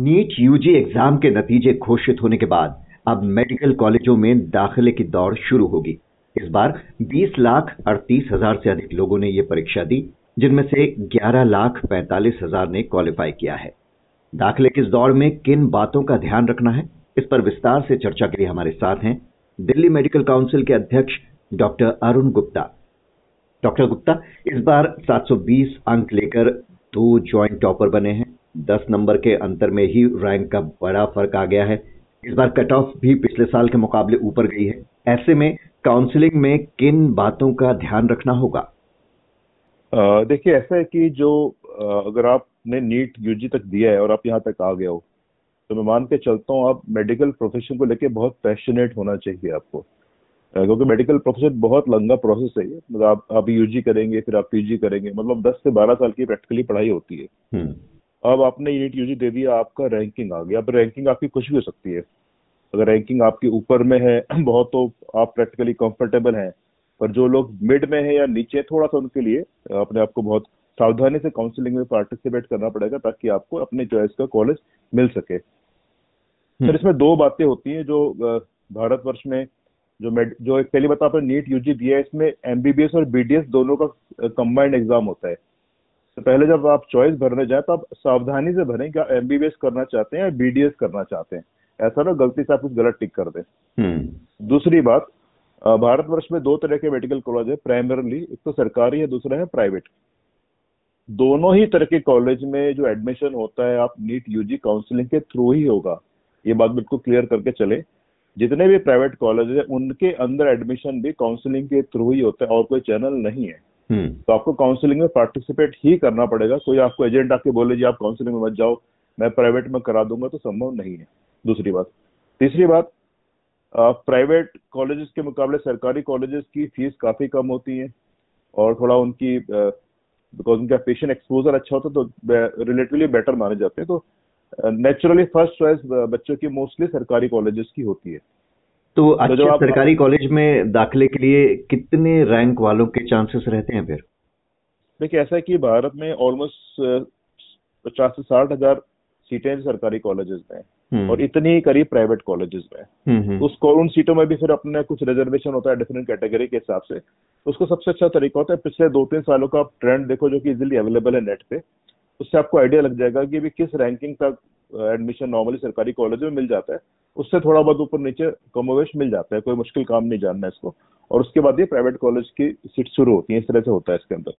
NEET UG exam के नतीजे घोषित होने के बाद अब मेडिकल कॉलेजों में दाखिले की दौड़ शुरू होगी। इस बार 20 लाख अड़तीस हज़ार से अधिक लोगों ने ये परीक्षा दी, जिनमें से 11 लाख पैंतालीस हज़ार ने क्वालिफाई किया है। दाखिले की दौड़ में किन बातों का ध्यान रखना है, इस पर विस्तार से चर्चा के लिए हमारे साथ हैं दिल्ली मेडिकल काउंसिल के अध्यक्ष डॉक्टर अरुण गुप्ता। डॉक्टर गुप्ता, इस बार 720 अंक लेकर दो ज्वाइंट टॉपर बने हैं। दस नंबर के अंतर में ही रैंक का बड़ा फ़र्क आ गया है। इस बार कट ऑफ़ भी पिछले साल के मुकाबले ऊपर गई है। ऐसे में काउंसलिंग में किन बातों का ध्यान रखना होगा? देखिए ऐसा है कि जो अगर आपने नीट यूजी तक दिया है और आप यहाँ तक आ गए हो तो मैं मान के चलता हूँ आप मेडिकल प्रोफेशन को लेके बहुत पैशनेट होना चाहिए आपको। क्योंकि मेडिकल प्रोफेशन बहुत लंबा प्रोसेस है मतलब आप आप यूजी करेंगे फिर आप पीजी करेंगे। मतलब 10 से 12 साल की प्रैक्टिकली पढ़ाई होती है। हम्म। अब आपने यूनिट यूजी दे दिया आपका रैंकिंग आ गया। अब रैंकिंग आपकी कुछ भी हो सकती है। अगर रैंकिंग आपके ऊपर में है बहुत तो आप प्रैक्टिकली कंफर्टेबल हैं। पर जो लोग मिड में है या नीचे थोड़ा सा उनके लिए अपने आपको बहुत सावधानी से काउंसलिंग में पार्टिसिपेट करना पड़ेगा ताकि आपको अपने चॉइस का कॉलेज मिल सके। सर हम्म। इसमें दो बातें होती हैं जो भारतवर्ष में जो मेड जो एक पहली बात आपने नीट यूजी दिया है इसमें एमबीबीएस और बीडीएस दोनों का कंबाइंड एग्ज़ाम होता है। तो पहले जब आप चॉइस भरने जाए तो आप सावधानी से भरें कि आप एमबीबीएस करना चाहते हैं या बीडीएस करना चाहते हैं। ऐसा ना गलती से आप कुछ गलत टिक कर दें। हम्म। दूसरी बात भारतवर्ष में दो तरह के मेडिकल कॉलेज है प्राइमरली एक तो सरकारी है दूसरा है प्राइवेट दोनों ही तरह के कॉलेज में जो एडमिशन होता है आप नीट यूजी काउंसलिंग के थ्रू ही होगा। ये बात बिल्कुल क्लियर करके चले। जितने भी प्राइवेट कॉलेज है उनके अंदर एडमिशन भी काउंसलिंग के थ्रू ही होता है और कोई चैनल नहीं है। तो आपको काउंसलिंग में पार्टिसिपेट ही करना पड़ेगा। कोई आपको एजेंट आके बोले जी, आप काउंसलिंग में मत जाओ, मैं प्राइवेट में करा दूँगा तो संभव नहीं है। दूसरी बात। तीसरी बात प्राइवेट कॉलेजेस के मुकाबले सरकारी कॉलेजेस की फ़ीस काफ़ी कम होती है और थोड़ा उनकी बिकॉज़ उनका पेशेंट एक्सपोजर अच्छा होता है तो रिलेटिवली बेटर माने जाते हैं। तो नेचुरली फ़र्स्ट चॉइस बच्चों की मोस्टली सरकारी कॉलेजेस की होती है। तो, अच्छे तो सरकारी कॉलेज में दाखिले के लिए कितने रैंक वालों के चांसेस रहते हैं फिर देखिए ऐसा है कि भारत में ऑलमोस्ट पचास से साठ हज़ार सीटें सरकारी कॉलेजेस में हम्म। और इतनी ही करीब प्राइवेट कॉलेजेस में हम्म, हम्म। उसको उन सीटों में भी फिर अपने कुछ रिजर्वेशन होता है डिफरेंट कैटेगरी के हिसाब से उसको सबसे अच्छा तरीका होता है पिछले दो तीन सालों का आप ट्रेंड देखो जो कि इजिली अवेलेबल है नेट पे उससे आपको आइडिया लग जाएगा कि भी किस रैंकिंग तक एडमिशन नॉर्मली सरकारी कॉलेज में मिल जाता है उससे थोड़ा बहुत ऊपर नीचे कमोवेश मिल जाता है कोई मुश्किल काम नहीं जानना इसको। और उसके बाद ये प्राइवेट कॉलेज की सीट शुरू होती है इस तरह से होता है इसके अंदर।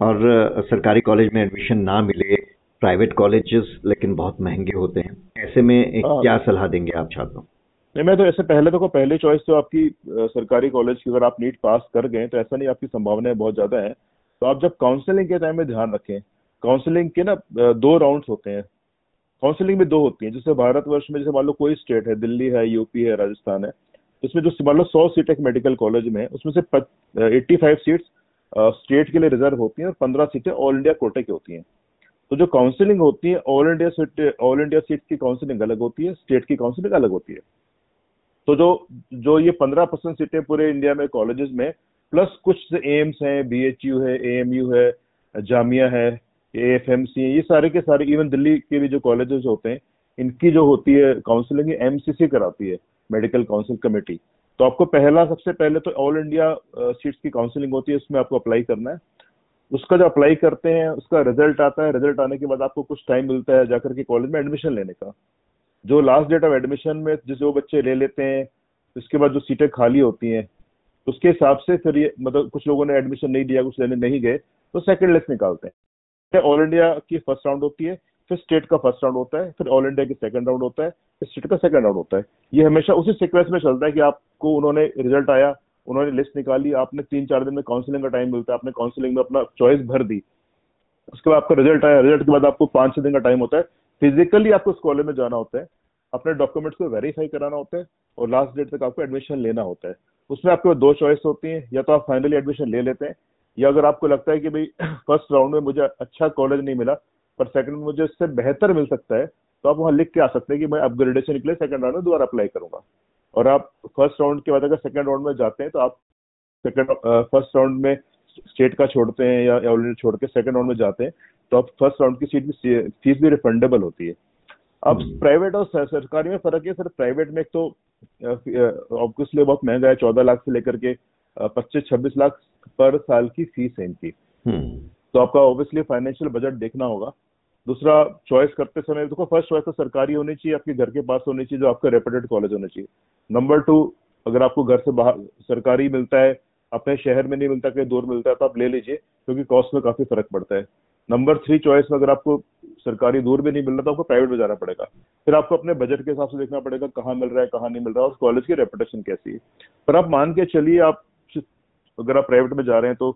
और सरकारी कॉलेज में एडमिशन ना मिले प्राइवेट कॉलेजेस लेकिन बहुत महँगे होते हैं। ऐसे में हाँ। क्या सलाह देंगे आप छात्रों? नहीं मैं तो ऐसे पहले तो पहली चॉइस तो आपकी सरकारी कॉलेज की अगर आप नीट पास कर गए तो ऐसा नहीं आपकी संभावनाएँ बहुत ज़्यादा है। तो आप जब काउंसलिंग के टाइम में ध्यान रखें काउंसलिंग के ना दो राउंड्स होते हैं। काउंसलिंग में दो होती है। जैसे भारतवर्ष में जैसे मान लो कोई स्टेट है, दिल्ली है यूपी है, राजस्थान है इसमें जो मान लो सौ सीट एक मेडिकल कॉलेज में उसमें से एट्टी फाइव सीट्स स्टेट के लिए रिज़र्व होती हैं और पंद्रह सीटें ऑल इंडिया कोटे की होती हैं। तो जो काउंसलिंग होती है all India seat all India seat की काउंसलिंग अलग होती है स्टेट की काउंसलिंग अलग होती है। तो जो जो ये पंद्रह परसेंट सीटें पूरे इंडिया में कॉलेजेस में प्लस कुछ एम्स हैं बी एच यू है ए एम यू है जामिया है ए एफ़ एम सी ये सारे के सारे इवन दिल्ली के भी जो कॉलेजेस होते हैं, इनकी जो होती है काउंसलिंग एम सी सी कराती है मेडिकल काउंसिल कमेटी तो आपको पहला, सबसे पहले तो ऑल इंडिया सीट्स की काउंसलिंग होती है, उसमें आपको अप्लाई करना है। उसका जो अप्लाई करते हैं, उसका रिज़ल्ट आता है रिज़ल्ट आने के बाद आपको कुछ टाइम मिलता है जाकर के कॉलेज में एडमिशन लेने का। जो लास्ट डेट ऑफ़ एडमिशन में जिस जो बच्चे ले लेते हैं, उसके बाद जो सीटें खाली होती हैं, उसके हिसाब से फिर ये मतलब कुछ लोगों ने एडमिशन नहीं दिया, कुछ लेने नहीं गए तो सेकंड लिस्ट निकालते हैं। ऑल इंडिया की फ़र्स्ट राउंड होती है, फिर स्टेट का फ़र्स्ट राउंड होता है, फिर ऑल इंडिया की सेकंड राउंड होता है, फिर स्टेट का सेकंड राउंड होता है। ये हमेशा उसी सिक्वेंस में चलता है कि आपको उन्होंने रिज़ल्ट आया, उन्होंने लिस्ट निकाली, आपने तीन चार दिन में काउंसलिंग का टाइम मिलता है, आपने काउंसलिंग में अपना चॉइस भर दी। उसके बाद आपका रिज़ल्ट आया रिज़ल्ट के बाद आपको पाँच छह दिन का टाइम होता है। फिजिकली आपको उस कॉलेज में जाना होता है, अपने डॉक्यूमेंट्स को वेरीफाई कराना होता है और लास्ट डेट तक आपको एडमिशन लेना होता है। उसमें आपके दो चॉइस होती है, या तो आप फाइनली एडमिशन ले लेते हैं या अगर आपको लगता है कि भाई फ़र्स्ट राउंड में मुझे अच्छा कॉलेज नहीं मिला पर सेकंड में मुझे इससे बेहतर मिल सकता है तो आप वहाँ लिख के आ सकते हैं कि मैं अपग्रेडेशन के लिए सेकंड राउंड में दोबारा अप्लाई करूँगा। और आप फ़र्स्ट राउंड के बाद अगर सेकंड राउंड में जाते हैं तो आप सेकंड फ़र्स्ट राउंड में स्टेट का छोड़ते हैं या ऑलरेडी छोड़ के सेकंड राउंड में जाते हैं तो आप फ़र्स्ट राउंड की सीट भी फ़ीस भी रिफंडेबल होती है। अब प्राइवेट और सरकारी में फ़र्क है सर प्राइवेट में एक तो ऑब्वियसली बहुत महँगा है चौदह लाख से लेकर के पच्चीस छब्बीस लाख पर साल की फ़ीस है इनकी। हम्म। तो आपका ऑब्वियसली फाइनेंशियल बजट देखना होगा। दूसरा चॉइस करते समय देखो फ़र्स्ट चॉइस तो सरकारी होनी चाहिए आपके घर के पास होनी चाहिए जो आपका रेपुटेड कॉलेज होना चाहिए। नंबर टू अगर आपको घर से बाहर सरकारी मिलता है अपने शहर में नहीं मिलता कहीं दूर मिलता है तो आप ले लीजिए क्योंकि कॉस्ट में काफ़ी फ़र्क पड़ता है। नंबर थ्री चॉइस में अगर आपको सरकारी दूर भी नहीं मिल रहा तो आपको प्राइवेट में जाना पड़ेगा। फिर आपको अपने बजट के हिसाब से देखना पड़ेगा कहाँ मिल रहा है कहाँ नहीं मिल रहा है और कॉलेज की रेपुटेशन कैसी है। पर आप मान के चलिए आप अगर आप प्राइवेट में जा रहे हैं तो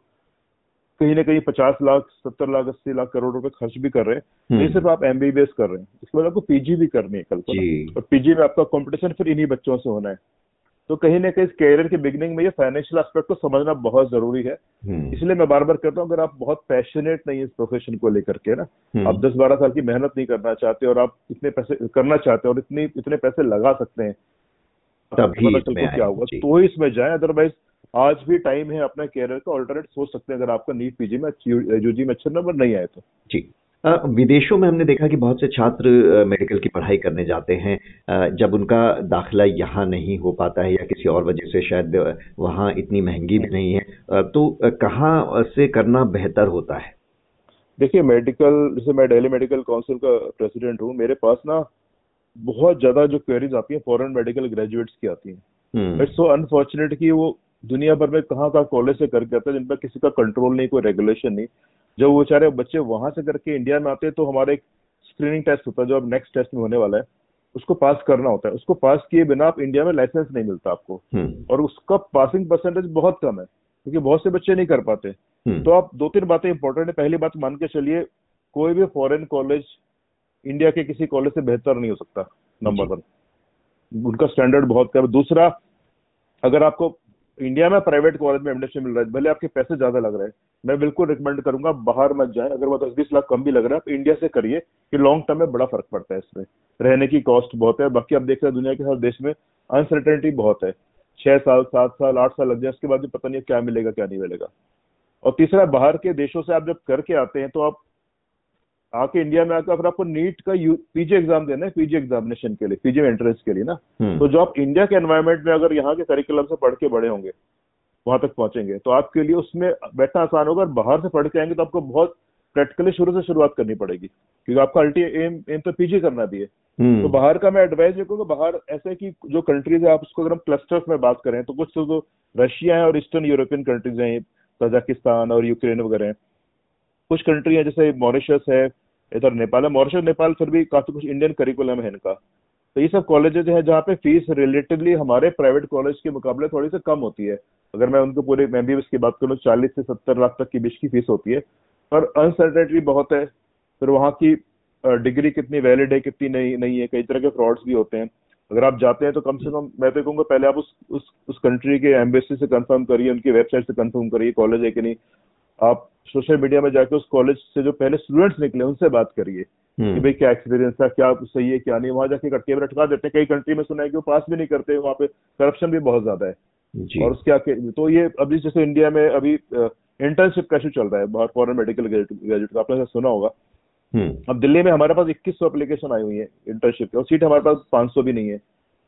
कहीं ना कहीं पचास लाख सत्तर लाख अस्सी लाख करोड़ रुपए खर्च भी कर रहे हैं। नहीं हम्म। सिर्फ़ आप एमबीबीएस कर रहे हैं इसके बाद आपको पीजी भी करनी है कल को और पीजी में आपका कंपटीशन फिर इन्हीं बच्चों से होना है। तो कहीं ना कहीं इस कैरियर के बिगनिंग में ये फाइनेंशियल एस्पेक्ट को समझना बहुत ज़रूरी है। हम्म। इसलिए मैं बार बार कहता हूँ अगर आप बहुत पैशनेट नहीं है इस प्रोफेशन को लेकर के ना हम्म। आप दस बारह साल की मेहनत नहीं करना चाहते और आप इतने पैसे करना चाहते हैं और इतनी इतने पैसे लगा सकते हैं तभी क्या होगा। तो ही इसमें जाए अदरवाइज़ आज भी टाइम है अपने कैरियर का ऑल्टरनेट सोच सकते हैं अगर आपका नीट पीजी में यूजी में अच्छे नंबर नहीं आए तो। जी। विदेशों में हमने देखा कि बहुत से छात्र मेडिकल की पढ़ाई करने जाते हैं। जब उनका दाखिला यहाँ नहीं हो पाता है या किसी और वजह से शायद वहाँ इतनी महँगी भी नहीं है तो कहाँ से करना बेहतर होता है? देखिए मेडिकल जैसे मैं दिल्ली मेडिकल काउंसिल का प्रेसिडेंट हूँ मेरे पास ना बहुत ज़्यादा जो क्वेरीज आती है फॉरेन मेडिकल ग्रेजुएट्स की आती है। इट्स सो अनफॉर्चुनेट कि वो दुनिया भर में कहाँ कहाँ कॉलेज से करके आते हैं जिन पर किसी का कंट्रोल नहीं कोई रेगुलेशन नहीं। जब वो बेचारे बच्चे वहाँ से करके इंडिया में आते हैं तो हमारा एक स्क्रीनिंग टेस्ट होता है जो अब नेक्स्ट टेस्ट में होने वाला है उसको पास करना होता है। उसको पास किए बिना आप इंडिया में लाइसेंस नहीं मिलता आपको। हम्म। और उसका पासिंग परसेंटेज बहुत कम है क्योंकि बहुत से बच्चे नहीं कर पाते। हम्म। तो आप दो तीन बातें इंपॉर्टेंट है पहली बात मान के चलिए कोई भी फॉरेन कॉलेज इंडिया के किसी कॉलेज से बेहतर नहीं हो सकता नंबर वन उनका स्टैंडर्ड बहुत कम दूसरा अगर आपको इंडिया में प्राइवेट कॉलेज में एडमिशन मिल रहा है, भले आपके पैसे ज़्यादा लग रहे हैं। मैं बिल्कुल रिकमेंड करूँगा, बाहर मत जाए। अगर वो दस बीस लाख कम भी लग रहा है, आप इंडिया से करिए कि लॉन्ग टर्म में बड़ा फ़र्क पड़ता है इसमें। रहने की कॉस्ट बहुत है। बाकी आप देख रहे हैं दुनिया के हर देश में अनसर्टेनिटी बहुत है। छह साल, सात साल, आठ साल लग जाए, उसके बाद भी पता नहीं क्या मिलेगा, क्या नहीं मिलेगा। और तीसरा, बाहर के देशों से आप जब करके आते हैं तो आप आके इंडिया में आकर अगर आपको नीट का पीजी एग्ज़ाम देना है पीजी एग्जामिनेशन के लिए पीजी एंट्रेंस के लिए ना हम्म। तो जो आप इंडिया के एनवायरमेंट में अगर यहाँ के करिकुलम से पढ़ के बड़े होंगे वहाँ तक पहुँचेंगे तो आपके लिए उसमें बैठना आसान होगा और बाहर से पढ़ के आएँगे तो आपको बहुत प्रैक्टिकली शुरू से शुरुआत करनी पड़ेगी क्योंकि आपका अल्टी एम एम तो पीजी करना भी है हम्म। तो बाहर का मैं एडवाइस ये कहूँगा बाहर ऐसे कि जो कंट्रीज़ है आप उसको अगर हम क्लस्टर्स में बात करें तो कुछ तो रशिया है और ईस्टर्न यूरोपियन कंट्रीज़ हैं तजाकिस्तान और यूक्रेन वगैरह हैं कुछ कंट्री है, जैसे मॉरिशस है, इधर नेपाल है। मॉरिशस नेपाल फिर भी काफ़ी कुछ इंडियन करिकुलम है इनका। तो ये सब कॉलेजेस है जहाँ पे फ़ीस रिलेटिवली हमारे प्राइवेट कॉलेज के मुकाबले थोड़ी सी कम होती है। अगर मैं उनको पूरे, मैं भी उसकी बात करूँ, चालीस से सत्तर लाख तक की बीच की फ़ीस होती है। पर अनसर्टेनिटी बहुत है। फिर वहाँ की डिग्री कितनी वैलिड है, कितनी नहीं नहीं है, कई तरह के फ्रॉड्स भी होते हैं। अगर आप जाते हैं तो कम से कम, मैं तो कहूँगा पहले आप उस उस उस कंट्री के एम्बेसी से कंफर्म करिए, उनकी वेबसाइट से कंफर्म करिए कॉलेज है कि नहीं। आप सोशल मीडिया में जाके उस कॉलेज से जो पहले स्टूडेंट्स निकले उनसे बात करिए हम्म। कि भाई क्या एक्सपीरियंस था क्या सही है क्या नहीं। वहाँ जाके कट्टे में रटका देते हैं। कई कंट्री में सुना है कि वो पास भी नहीं करते वहाँ पे करप्शन भी बहुत ज़्यादा है। और उसके आके तो ये अभी जैसे इंडिया में अभी इंटर्नशिप का इशू चल रहा है फॉरन मेडिकल ग्रेजुएट का आपने सुना होगा। हम्म। अब दिल्ली में हमारे पास इक्कीस सौ एप्लीकेशन आई हुई है इंटर्नशिप की और सीट हमारे पास पाँच सौ भी नहीं है।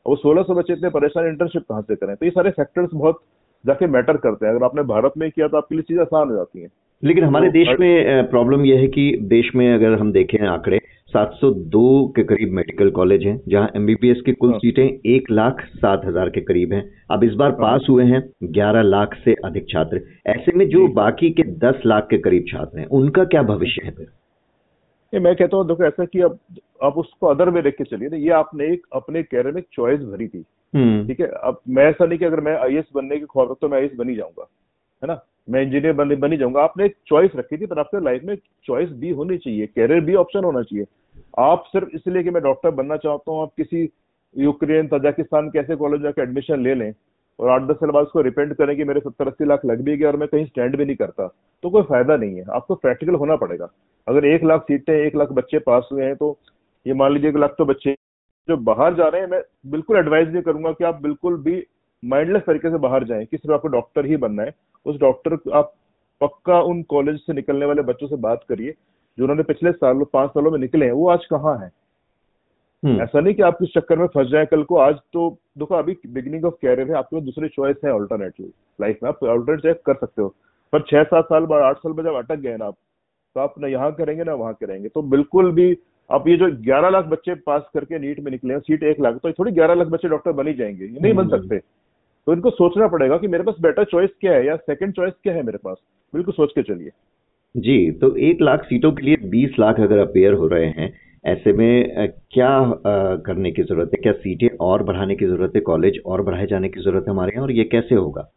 वो सोलह सौ बच्चे इतने परेशान इंटर्नशिप कहाँ से करें? तो ये सारे फैक्टर्स बहुत जाके मैटर करते हैं। अगर आपने भारत में किया तो आपके लिए चीज़ आसान हो जाती है। लेकिन हमारे तो देश में प्रॉब्लम यह है कि देश में अगर हम देखें आंकड़े 702 के करीब मेडिकल कॉलेज हैं जहाँ एमबीबीएस की कुल हाँ। सीटें एक लाख सात हज़ार के करीब हैं। अब इस बार हाँ। पास हुए हैं ग्यारह लाख से अधिक छात्र। ऐसे में जो। बाकी के दस लाख के करीब छात्र हैं उनका क्या भविष्य है फिर? ये मैं कहता हूँ देखो ऐसा कि अब आप उसको अदर में देख के चलिए ना ये आपने एक अपने कैरियर में चॉइस भरी थी। हम्म। ठीक है? अब मैं ऐसा नहीं कि अगर मैं आई बनने की ख्वाब तो मैं आई बन ही जाऊँगा है ना? मैं इंजीनियर बन बनी जाऊँगा। आपने एक चॉइस रखी थी पर आपके लाइफ में चॉइस भी होनी चाहिए कैरियर भी ऑप्शन होना चाहिए। आप सिर्फ़ इसलिए कि मैं डॉक्टर बनना चाहता हूँ आप किसी यूक्रेन तजाकिस्तान के ऐसे कॉलेज जाकर एडमिशन ले लें और आठ दस साल बाद उसको रिपेंड करें कि मेरे सत्तर अस्सी लाख लग भी गया और मैं कहीं स्टैंड भी नहीं करता तो कोई फ़ायदा नहीं है। आपको प्रैक्टिकल होना पड़ेगा। अगर एक लाख सीटें एक लाख बच्चे पास हुए हैं तो ये मान लीजिए एक लाख तो बच्चे जो बाहर जा रहे हैं मैं बिल्कुल एडवाइस नहीं करूँगा कि आप बिल्कुल भी माइंडलेस तरीके से बाहर जाएँ। कि सिर्फ़ आपको डॉक्टर ही बनना है। उस डॉक्टर आप पक्का उन कॉलेज से निकलने वाले बच्चों से बात करिए जो उन्होंने पिछले सालों पाँच सालों में निकले हैं। वो आज कहाँ है? हम्म। ऐसा नहीं कि आप इस चक्कर में फंस जाए। कल को आज तो देखो अभी बिगिनिंग ऑफ़ कैरियर है आपके पास दूसरे चॉइस है ऑल्टरनेटिव लाइफ में। आप ऑल्टरनेट चेक कर सकते हो। पर छह सात साल बाद आठ साल बाद जब अटक गए ना आप तो आप ना यहाँ करेंगे ना वहाँ करेंगे। तो बिल्कुल भी आप ये जो ग्यारह लाख बच्चे पास करके नीट में निकले हैं सीट एक लाख तो थोड़ी ग्यारह लाख बच्चे डॉक्टर बन ही जाएँगे। ये नहीं बन हम्म। सकते। तो इनको सोचना पड़ेगा कि मेरे पास बेटर चॉइस क्या है या सेकंड चॉइस क्या है मेरे पास। बिल्कुल सोच के चलिए। जी तो एक लाख सीटों के लिए बीस लाख अगर अपेयर हो रहे हैं ऐसे में क्या करने की ज़रूरत है? क्या सीटें और बढ़ाने की ज़रूरत है? कॉलेज और बढ़ाए जाने की ज़रूरत है हमारे यहाँ? और ये कैसे होगा?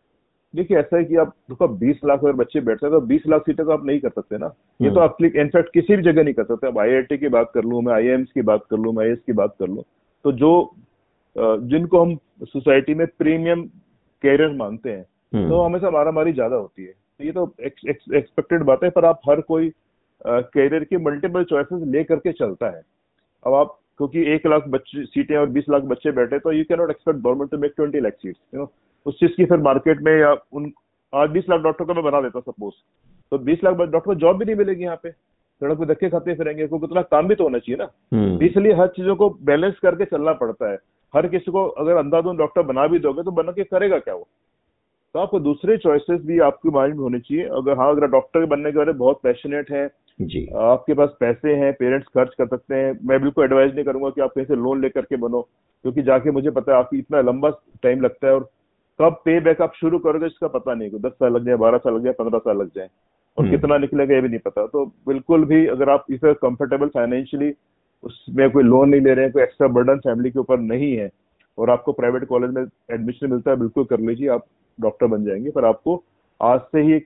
देखिए ऐसा है कि आप देखो बीस लाख अगर बच्चे बैठते हैं तो बीस लाख सीटें तो आप नहीं कर सकते ना। ये तो आप इनफैक्ट किसी भी जगह नहीं कर सकते। अब आई की बात कर लूँ मैं आई की बात कर लूँ मैं आई की बात कर लूँ तो जो जिनको हम सोसाइटी में प्रीमियम कैरियर मानते हैं हम्म। तो हमेशा मारामारी ज़्यादा होती है। तो ये तो एक्सपेक्टेड बात है पर आप हर कोई कैरियर की मल्टीपल चॉइसेस ले करके चलता है। अब आप क्योंकि एक लाख बच्चे सीटें और बीस लाख बच्चे बैठे तो you can not expect government to make twenty lakh seats you know उस चीज़ की फिर मार्केट में या उन आज बीस लाख डॉक्टर को मैं बना देता सपोज़ तो बीस लाख डॉक्टर को जॉब भी नहीं मिलेगी यहाँ पे। सड़क पे धक्के खाते फिरेंगे क्योंकि उतना काम भी तो होना चाहिए ना। हम्म। इसलिए हर चीज़ों को बैलेंस करके चलना पड़ता है। हर किसी को अगर अंधाधुन डॉक्टर बना भी दोगे तो बना के करेगा क्या वो? तो आपको दूसरे चॉइसेस भी आपके माइंड में होने चाहिए। अगर हाँ अगर डॉक्टर बनने के बारे में बहुत पैशनेट है जी। आपके पास पैसे हैं पेरेंट्स खर्च कर सकते हैं। मैं बिल्कुल एडवाइस नहीं करूँगा कि आप कहीं से लोन लेकर के बनो क्योंकि जाके मुझे पता है आपकी इतना लंबा टाइम लगता है और कब पे बैक आप शुरू करोगे इसका पता नहीं दस साल लग जाए बारह साल लग जाए पंद्रह साल लग जाए। और हम्म। कितना निकलेगा ये भी नहीं पता। तो बिल्कुल भी अगर आप इसे कंफर्टेबल फाइनेंशियली उसमें कोई लोन नहीं ले रहे हैं कोई एक्स्ट्रा बर्डन फैमिली के ऊपर नहीं है और आपको प्राइवेट कॉलेज में एडमिशन मिलता है बिल्कुल कर लीजिए आप डॉक्टर बन जाएँगे। पर आपको आज से ही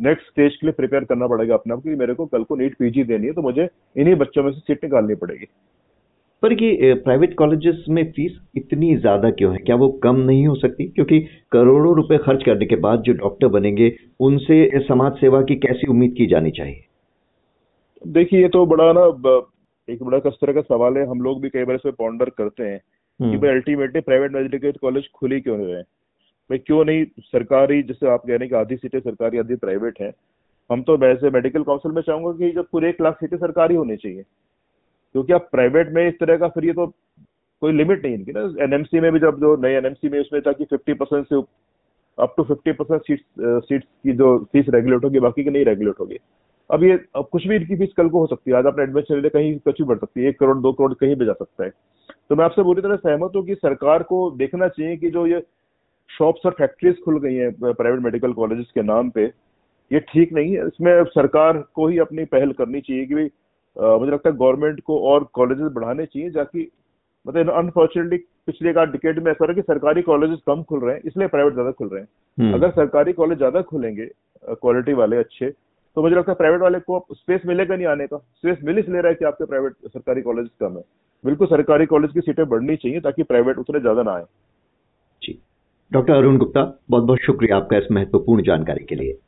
नेक्स्ट स्टेज के लिए प्रिपेयर करना पड़ेगा अपने आप को मेरे को कल को नीट पीजी देनी है तो मुझे इन्हीं बच्चों में से सीट निकालनी पड़ेगी। पर ये प्राइवेट कॉलेजेस में फ़ीस इतनी ज़्यादा क्यों है? क्या वो कम नहीं हो सकती? क्योंकि करोड़ों रुपए खर्च करने के बाद जो डॉक्टर बनेंगे उनसे समाज सेवा की कैसी उम्मीद की जानी चाहिए? देखिए ये तो बड़ा ना एक बड़ा कस तरह का सवाल है। हम लोग भी कई बार इसमें पॉन्डर करते हैं कि हम्म। भाई अल्टीमेटली प्राइवेट मेडिकल कॉलेज खुली क्यों रहे भाई क्यों नहीं सरकारी जैसे आप कह रहे हैं कि आधी सीटें सरकारी आधी प्राइवेट है? हम तो वैसे मेडिकल काउंसिल में चाहूँगा कि जब पूरे एक लाख सीटें सरकारी होनी चाहिए। क्योंकि आप प्राइवेट में इस तरह का फिर ये तो कोई लिमिट नहीं इनकी ना। एनएमसी में भी जब जो नए एनएमसी में उसमें था कि फिफ्टी परसेंट से up to fifty percent seat seats की जो फ़ीस रेगुलेट होगी, बाकी की नहीं रेगुलेट होगी। अब ये, अब कुछ भी इनकी फ़ीस कल को हो सकती है। आज आपने एडमिशन ले कहीं कुछ भी बढ़ सकती है। एक करोड़, दो करोड़ कहीं भी जा सकता है। तो मैं आपसे पूरी तरह सहमत हूँ कि सरकार को देखना चाहिए कि जो ये शॉप्स और फैक्ट्रीज खुल गई हैं प्राइवेट मेडिकल कॉलेजेस के नाम पे, ये ठीक नहीं है। इसमें सरकार को ही अपनी पहल करनी चाहिए कि मुझे लगता है गवर्नमेंट को और कॉलेजेस बढ़ाने चाहिए जाकि मतलब अनफॉर्चुनेटली पिछले एक डिकेड में ऐसा रहा कि सरकारी कॉलेजेस कम खुल रहे हैं इसलिए प्राइवेट ज़्यादा खुल रहे हैं। हम्म। अगर सरकारी कॉलेज ज़्यादा खुलेंगे क्वालिटी वाले अच्छे तो मुझे लगता है प्राइवेट वाले को स्पेस मिलेगा नहीं आने का। स्पेस मिल इसलिए रहा है कि आपके प्राइवेट सरकारी कॉलेज कम है। बिल्कुल सरकारी कॉलेज की सीटें बढ़नी चाहिए ताकि प्राइवेट उतने ज़्यादा ना आए। जी। डॉक्टर अरुण गुप्ता बहुत बहुत शुक्रिया आपका इस महत्वपूर्ण जानकारी के लिए।